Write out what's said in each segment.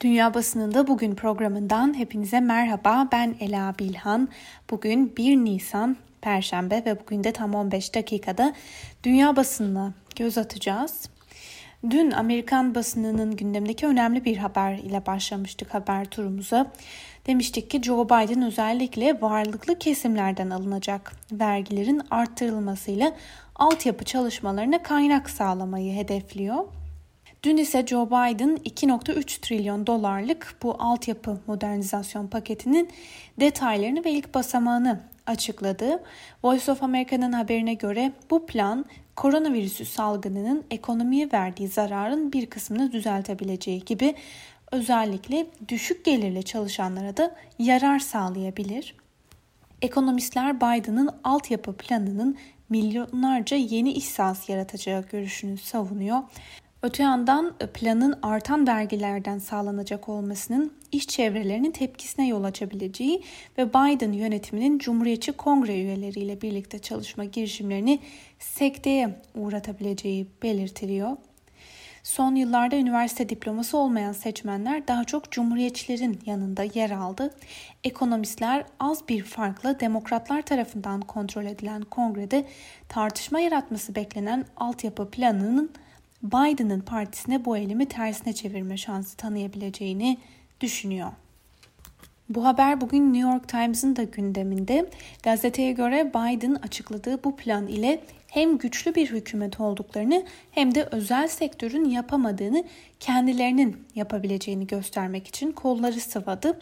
Dünya Basınında Bugün programından hepinize merhaba. Ben Ela Bilhan. Bugün 1 Nisan Perşembe ve bugün de tam 15 dakikada dünya basınına göz atacağız. Dün Amerikan basınının gündemindeki önemli bir haber ile başlamıştık haber turumuza. Demiştik ki Joe Biden özellikle varlıklı kesimlerden alınacak vergilerin arttırılmasıyla altyapı çalışmalarına kaynak sağlamayı hedefliyor. Dün ise Joe Biden 2.3 trilyon dolarlık bu altyapı modernizasyon paketinin detaylarını ve ilk basamağını açıkladı. Voice of America'nın haberine göre bu plan koronavirüsü salgınının ekonomiye verdiği zararın bir kısmını düzeltebileceği gibi özellikle düşük gelirli çalışanlara da yarar sağlayabilir. Ekonomistler Biden'ın altyapı planının milyonlarca yeni iş sahası yaratacağı görüşünü savunuyor. Öte yandan e, planın artan vergilerden sağlanacak olmasının iş çevrelerinin tepkisine yol açabileceği ve Biden yönetiminin Cumhuriyetçi Kongre üyeleriyle birlikte çalışma girişimlerini sekteye uğratabileceği belirtiliyor. Son yıllarda üniversite diploması olmayan seçmenler daha çok cumhuriyetçilerin yanında yer aldı. Ekonomistler az bir farkla demokratlar tarafından kontrol edilen kongrede tartışma yaratması beklenen altyapı planının Biden'ın partisine bu eylemi tersine çevirme şansı tanıyabileceğini düşünüyor. Bu haber bugün New York Times'ın da gündeminde. Gazeteye göre Biden açıkladığı bu plan ile hem güçlü bir hükümet olduklarını hem de özel sektörün yapamadığını kendilerinin yapabileceğini göstermek için kolları sıvadı.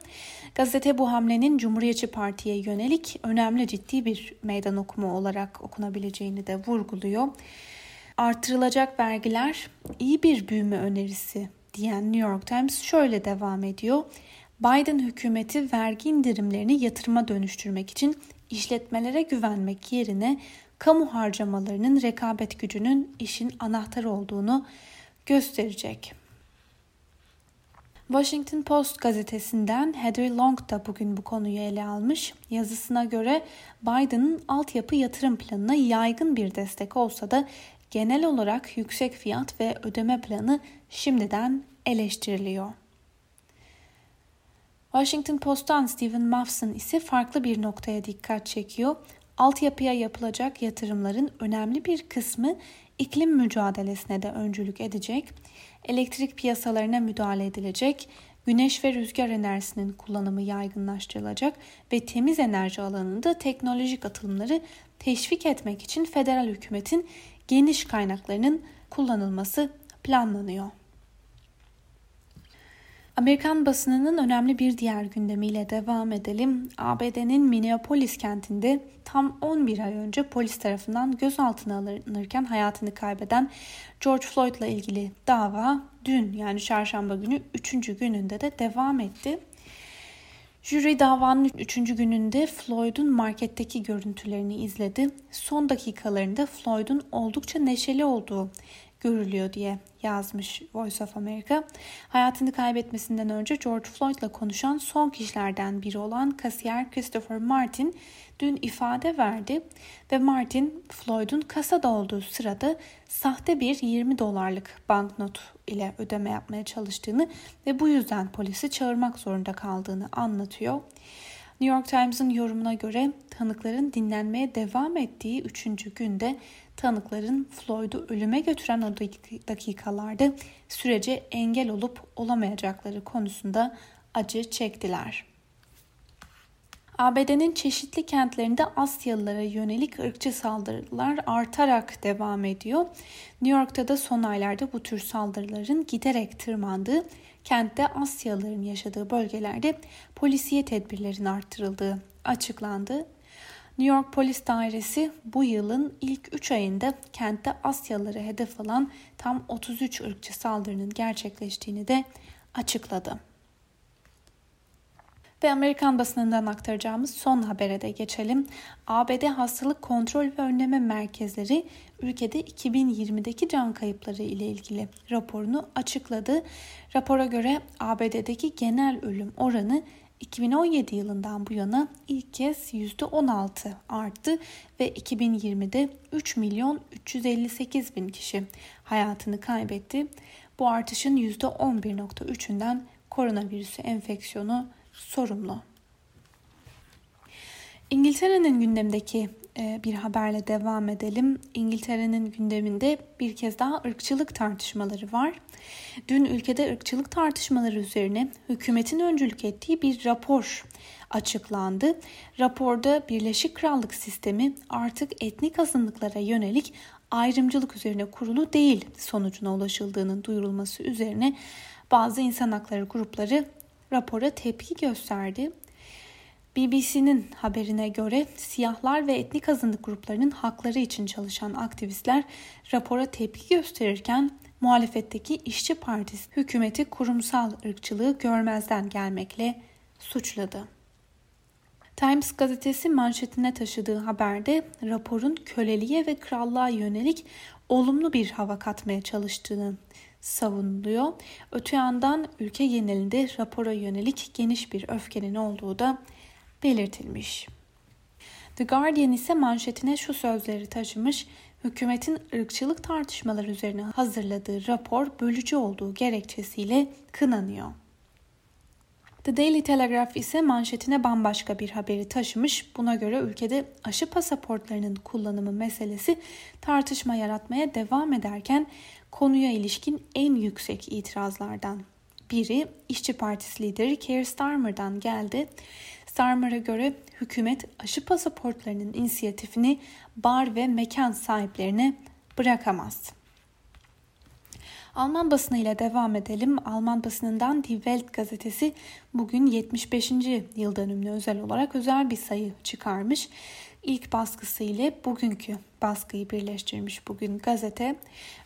Gazete bu hamlenin Cumhuriyetçi Parti'ye yönelik önemli ciddi bir meydan okuma olarak okunabileceğini de vurguluyor. Artırılacak vergiler iyi bir büyüme önerisi diyen New York Times şöyle devam ediyor. Biden hükümeti vergi indirimlerini yatırıma dönüştürmek için işletmelere güvenmek yerine kamu harcamalarının rekabet gücünün işin anahtarı olduğunu gösterecek. Washington Post gazetesinden Heather Long da bugün bu konuyu ele almış. Yazısına göre Biden'ın altyapı yatırım planına yaygın bir destek olsa da genel olarak yüksek fiyat ve ödeme planı şimdiden eleştiriliyor. Washington Post'tan Stephen Muffson ise farklı bir noktaya dikkat çekiyor. Altyapıya yapılacak yatırımların önemli bir kısmı iklim mücadelesine de öncülük edecek, elektrik piyasalarına müdahale edilecek, güneş ve rüzgar enerjisinin kullanımı yaygınlaştırılacak ve temiz enerji alanında teknolojik atılımları teşvik etmek için federal hükümetin geniş kaynaklarının kullanılması planlanıyor. Amerikan basınının önemli bir diğer gündemiyle devam edelim. ABD'nin Minneapolis kentinde tam 11 ay önce polis tarafından gözaltına alınırken hayatını kaybeden George Floyd ile ilgili dava dün yani çarşamba günü 3. gününde de devam etti. Jüri davanın 3. gününde Floyd'un marketteki görüntülerini izledi. Son dakikalarında Floyd'un oldukça neşeli olduğu görülüyor diye yazmış Voice of America. Hayatını kaybetmesinden önce George Floyd'la konuşan son kişilerden biri olan kasiyer Christopher Martin dün ifade verdi ve Martin Floyd'un kasada olduğu sırada sahte bir 20 dolarlık banknot ile ödeme yapmaya çalıştığını ve bu yüzden polisi çağırmak zorunda kaldığını anlatıyor. New York Times'ın yorumuna göre tanıkların dinlenmeye devam ettiği 3. günde tanıkların Floyd'u ölüme götüren o dakikalarda sürece engel olup olamayacakları konusunda acı çektiler. ABD'nin çeşitli kentlerinde Asyalılara yönelik ırkçı saldırılar artarak devam ediyor. New York'ta da son aylarda bu tür saldırıların giderek tırmandığı, kentte Asyalıların yaşadığı bölgelerde polisiye tedbirlerin artırıldığı açıklandı. New York Polis Dairesi bu yılın ilk 3 ayında kentte Asyalıları hedef alan tam 33 ırkçı saldırının gerçekleştiğini de açıkladı. Ve Amerikan basınından aktaracağımız son habere de geçelim. ABD Hastalık Kontrol ve Önleme Merkezleri ülkede 2020'deki can kayıpları ile ilgili raporunu açıkladı. Rapora göre ABD'deki genel ölüm oranı 2017 yılından bu yana ilk kez %16 arttı ve 2020'de 3 milyon 358 bin kişi hayatını kaybetti. Bu artışın %11.3'ünden koronavirüsü enfeksiyonu sorumlu. İngiltere'nin gündemdeki e, bir haberle devam edelim. İngiltere'nin gündeminde bir kez daha ırkçılık tartışmaları var. Dün ülkede ırkçılık tartışmaları üzerine hükümetin öncülük ettiği bir rapor açıklandı. Raporda Birleşik Krallık sistemi artık etnik azınlıklara yönelik ayrımcılık üzerine kurulu değil sonucuna ulaşıldığının duyurulması üzerine bazı insan hakları grupları rapora tepki gösterdi. BBC'nin haberine göre siyahlar ve etnik azınlık gruplarının hakları için çalışan aktivistler rapora tepki gösterirken muhalefetteki İşçi Partisi hükümeti kurumsal ırkçılığı görmezden gelmekle suçladı. Times gazetesi manşetine taşıdığı haberde raporun köleliğe ve krallığa yönelik olumlu bir hava katmaya çalıştığını savunuluyor. Öte yandan ülke genelinde rapora yönelik geniş bir öfkenin olduğu da belirtilmiş. The Guardian ise manşetine şu sözleri taşımış. Hükümetin ırkçılık tartışmaları üzerine hazırladığı rapor bölücü olduğu gerekçesiyle kınanıyor. The Daily Telegraph ise manşetine bambaşka bir haberi taşımış. Buna göre ülkede aşı pasaportlarının kullanımı meselesi tartışma yaratmaya devam ederken konuya ilişkin en yüksek itirazlardan biri İşçi Partisi lideri Keir Starmer'dan geldi. Starmer'a göre hükümet aşı pasaportlarının inisiyatifini bar ve mekan sahiplerine bırakamaz. Alman basını ile devam edelim. Alman basınından Die Welt gazetesi bugün 75. yıl dönümüne özel olarak özel bir sayı çıkarmış. İlk baskısı ile bugünkü baskıyı birleştirmiş bugün gazete.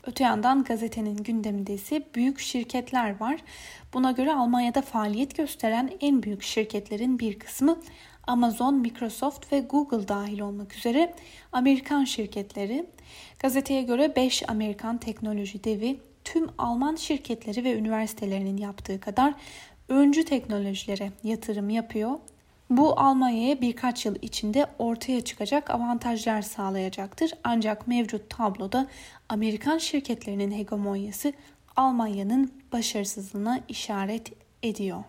Öte yandan gazetenin gündeminde ise büyük şirketler var. Buna göre Almanya'da faaliyet gösteren en büyük şirketlerin bir kısmı Amazon, Microsoft ve Google dahil olmak üzere Amerikan şirketleri. Gazeteye göre 5 Amerikan teknoloji devi tüm Alman şirketleri ve üniversitelerinin yaptığı kadar öncü teknolojilere yatırım yapıyor. Bu Almanya'ya birkaç yıl içinde ortaya çıkacak avantajlar sağlayacaktır. Ancak mevcut tabloda Amerikan şirketlerinin hegemonyası Almanya'nın başarısızlığına işaret ediyor.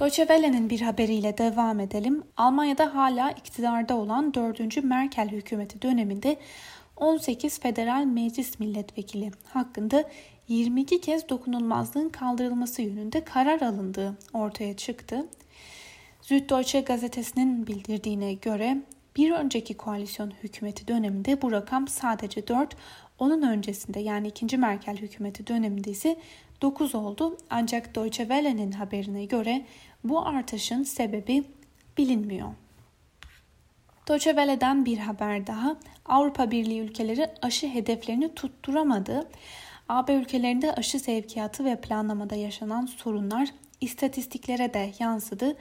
Deutsche Welle'nin bir haberiyle devam edelim. Almanya'da hala iktidarda olan 4. Merkel hükümeti döneminde 18 federal meclis milletvekili hakkında 22 kez dokunulmazlığın kaldırılması yönünde karar alındığı ortaya çıktı. Süddeutsche gazetesinin bildirdiğine göre bir önceki koalisyon hükümeti döneminde bu rakam sadece 4, onun öncesinde yani 2. Merkel hükümeti döneminde ise 9 oldu. Ancak Deutsche Welle'nin haberine göre bu artışın sebebi bilinmiyor. Deutsche Welle'den bir haber daha. Avrupa Birliği ülkeleri aşı hedeflerini tutturamadı. AB ülkelerinde aşı sevkiyatı ve planlamada yaşanan sorunlar istatistiklere de yansıdı.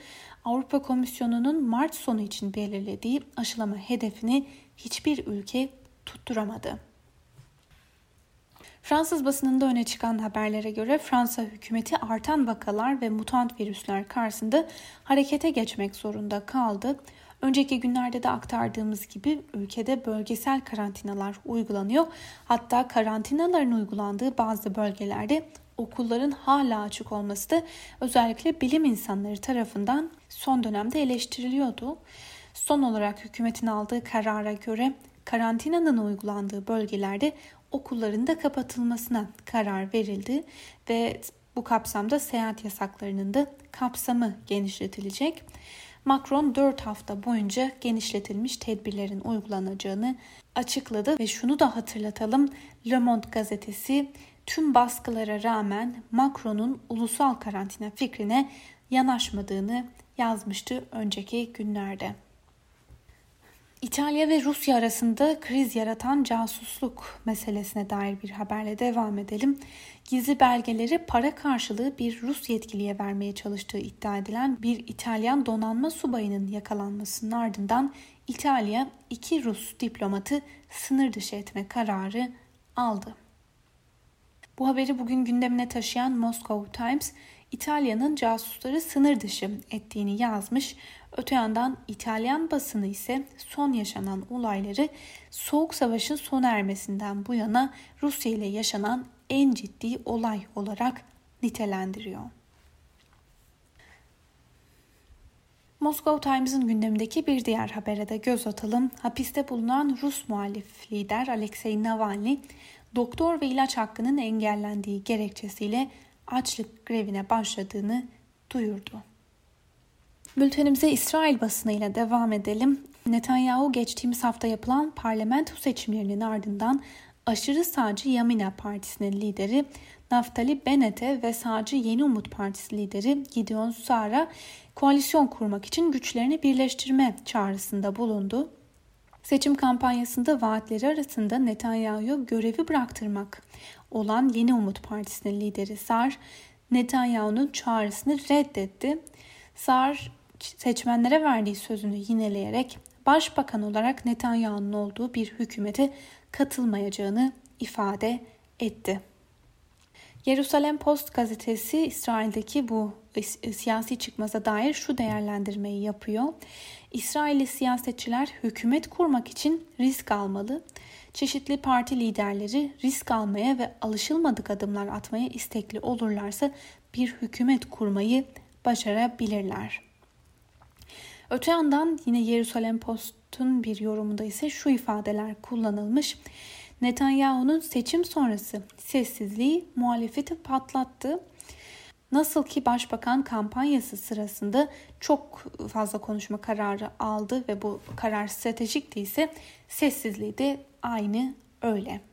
Avrupa Komisyonu'nun Mart sonu için belirlediği aşılama hedefini hiçbir ülke tutturamadı. Fransız basınında öne çıkan haberlere göre Fransa hükümeti artan vakalar ve mutant virüsler karşısında harekete geçmek zorunda kaldı. Önceki günlerde de aktardığımız gibi ülkede bölgesel karantinalar uygulanıyor. Hatta karantinaların uygulandığı bazı bölgelerde okulların hala açık olması da özellikle bilim insanları tarafından son dönemde eleştiriliyordu. Son olarak hükümetin aldığı karara göre karantinanın uygulandığı bölgelerde okulların da kapatılmasına karar verildi ve bu kapsamda seyahat yasaklarının da kapsamı genişletilecek. Macron 4 hafta boyunca genişletilmiş tedbirlerin uygulanacağını açıkladı ve şunu da hatırlatalım. Le Monde gazetesi tüm baskılara rağmen Macron'un ulusal karantina fikrine yanaşmadığını yazmıştı önceki günlerde. İtalya ve Rusya arasında kriz yaratan casusluk meselesine dair bir haberle devam edelim. Gizli belgeleri para karşılığı bir Rus yetkiliye vermeye çalıştığı iddia edilen bir İtalyan donanma subayının yakalanmasının ardından İtalya iki Rus diplomatı sınır dışı etme kararı aldı. Bu haberi bugün gündemine taşıyan Moscow Times, İtalya'nın casusları sınır dışı ettiğini yazmış. Öte yandan İtalyan basını ise son yaşanan olayları Soğuk Savaş'ın sona ermesinden bu yana Rusya ile yaşanan en ciddi olay olarak nitelendiriyor. Moscow Times'ın gündemindeki bir diğer habere de göz atalım. Hapiste bulunan Rus muhalif lider Alexei Navalny, doktor ve ilaç hakkının engellendiği gerekçesiyle açlık grevine başladığını duyurdu. Bültenimize İsrail basınıyla devam edelim. Netanyahu geçtiğimiz hafta yapılan parlamento seçimlerinin ardından aşırı sağcı Yamina Partisi'nin lideri Naftali Bennett'e ve sağcı Yeni Umut Partisi lideri Gideon Sara koalisyon kurmak için güçlerini birleştirme çağrısında bulundu. Seçim kampanyasında vaatleri arasında Netanyahu'yu görevi bıraktırmak olan Yeni Umut Partisi'nin lideri Sar, Netanyahu'nun çağrısını reddetti. Sar seçmenlere verdiği sözünü yineleyerek başbakan olarak Netanyahu'nun olduğu bir hükümete katılmayacağını ifade etti. Yerusalem Post gazetesi İsrail'deki bu siyasi çıkmaza dair şu değerlendirmeyi yapıyor. İsrailli siyasetçiler hükümet kurmak için risk almalı. Çeşitli parti liderleri risk almaya ve alışılmadık adımlar atmaya istekli olurlarsa bir hükümet kurmayı başarabilirler. Öte yandan yine Yerusalem Post'un bir yorumunda ise şu ifadeler kullanılmış. Netanyahu'nun seçim sonrası sessizliği muhalefeti patlattı. Nasıl ki başbakan kampanyası sırasında çok fazla konuşma kararı aldı ve bu karar stratejikti ise sessizliği de aynı öyle.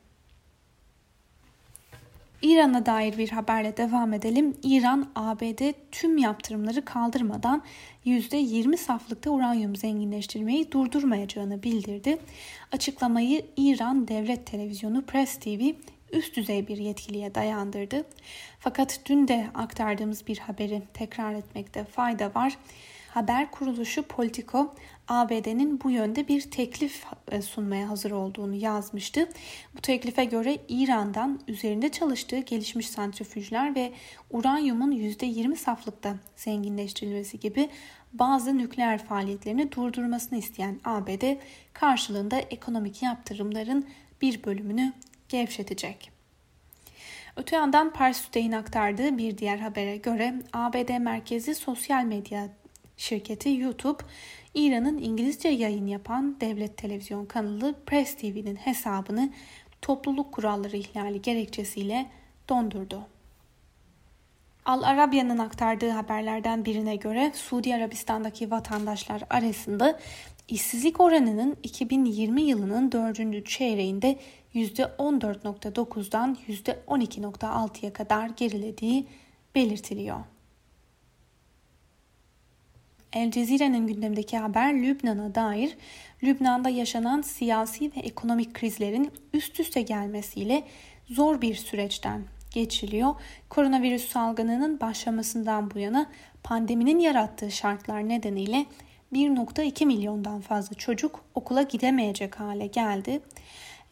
İran'a dair bir haberle devam edelim. İran, ABD tüm yaptırımları kaldırmadan %20 saflıkta uranyum zenginleştirmeyi durdurmayacağını bildirdi. Açıklamayı İran Devlet Televizyonu Press TV üst düzey bir yetkiliye dayandırdı. Fakat dün de aktardığımız bir haberi tekrar etmekte fayda var. Haber kuruluşu Politico ABD'nin bu yönde bir teklif e, sunmaya hazır olduğunu yazmıştı. Bu teklife göre İran'dan üzerinde çalıştığı gelişmiş santrifüjler ve uranyumun %20 saflıkta zenginleştirilmesi gibi bazı nükleer faaliyetlerini durdurmasını isteyen ABD karşılığında ekonomik yaptırımların bir bölümünü gevşetecek. Öte yandan Pars Today'in aktardığı bir diğer habere göre ABD merkezi sosyal medya şirketi YouTube, İran'ın İngilizce yayın yapan devlet televizyon kanalı Press TV'nin hesabını topluluk kuralları ihlali gerekçesiyle dondurdu. Al Arabya'nın aktardığı haberlerden birine göre Suudi Arabistan'daki vatandaşlar arasında işsizlik oranının 2020 yılının 4. çeyreğinde %14.9'dan %12.6'ya kadar gerilediği belirtiliyor. El Cezire'nin gündemdeki haber Lübnan'a dair Lübnan'da yaşanan siyasi ve ekonomik krizlerin üst üste gelmesiyle zor bir süreçten geçiliyor. Koronavirüs salgınının başlamasından bu yana pandeminin yarattığı şartlar nedeniyle 1.2 milyondan fazla çocuk okula gidemeyecek hale geldi.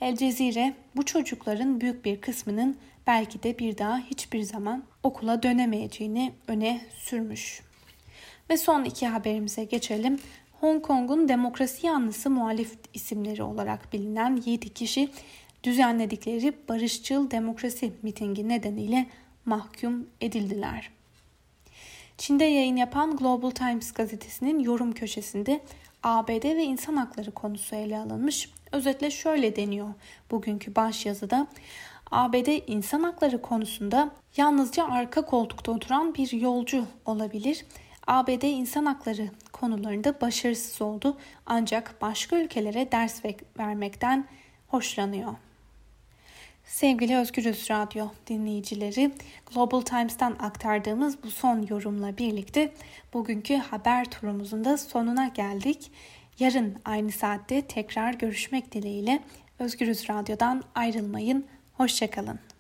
El Cezire bu çocukların büyük bir kısmının belki de bir daha hiçbir zaman okula dönemeyeceğini öne sürmüş. Ve son iki haberimize geçelim. Hong Kong'un demokrasi yanlısı muhalif isimleri olarak bilinen 7 kişi düzenledikleri barışçıl demokrasi mitingi nedeniyle mahkum edildiler. Çin'de yayın yapan Global Times gazetesinin yorum köşesinde ABD ve insan hakları konusu ele alınmış. Özetle şöyle deniyor bugünkü başyazıda. ABD insan hakları konusunda yalnızca arka koltukta oturan bir yolcu olabilir. ABD insan hakları konularında başarısız oldu ancak başka ülkelere ders vermekten hoşlanıyor. Sevgili Özgürüz Radyo dinleyicileri, Global Times'tan aktardığımız bu son yorumla birlikte bugünkü haber turumuzun da sonuna geldik. Yarın aynı saatte tekrar görüşmek dileğiyle Özgürüz Radyo'dan ayrılmayın. Hoşçakalın.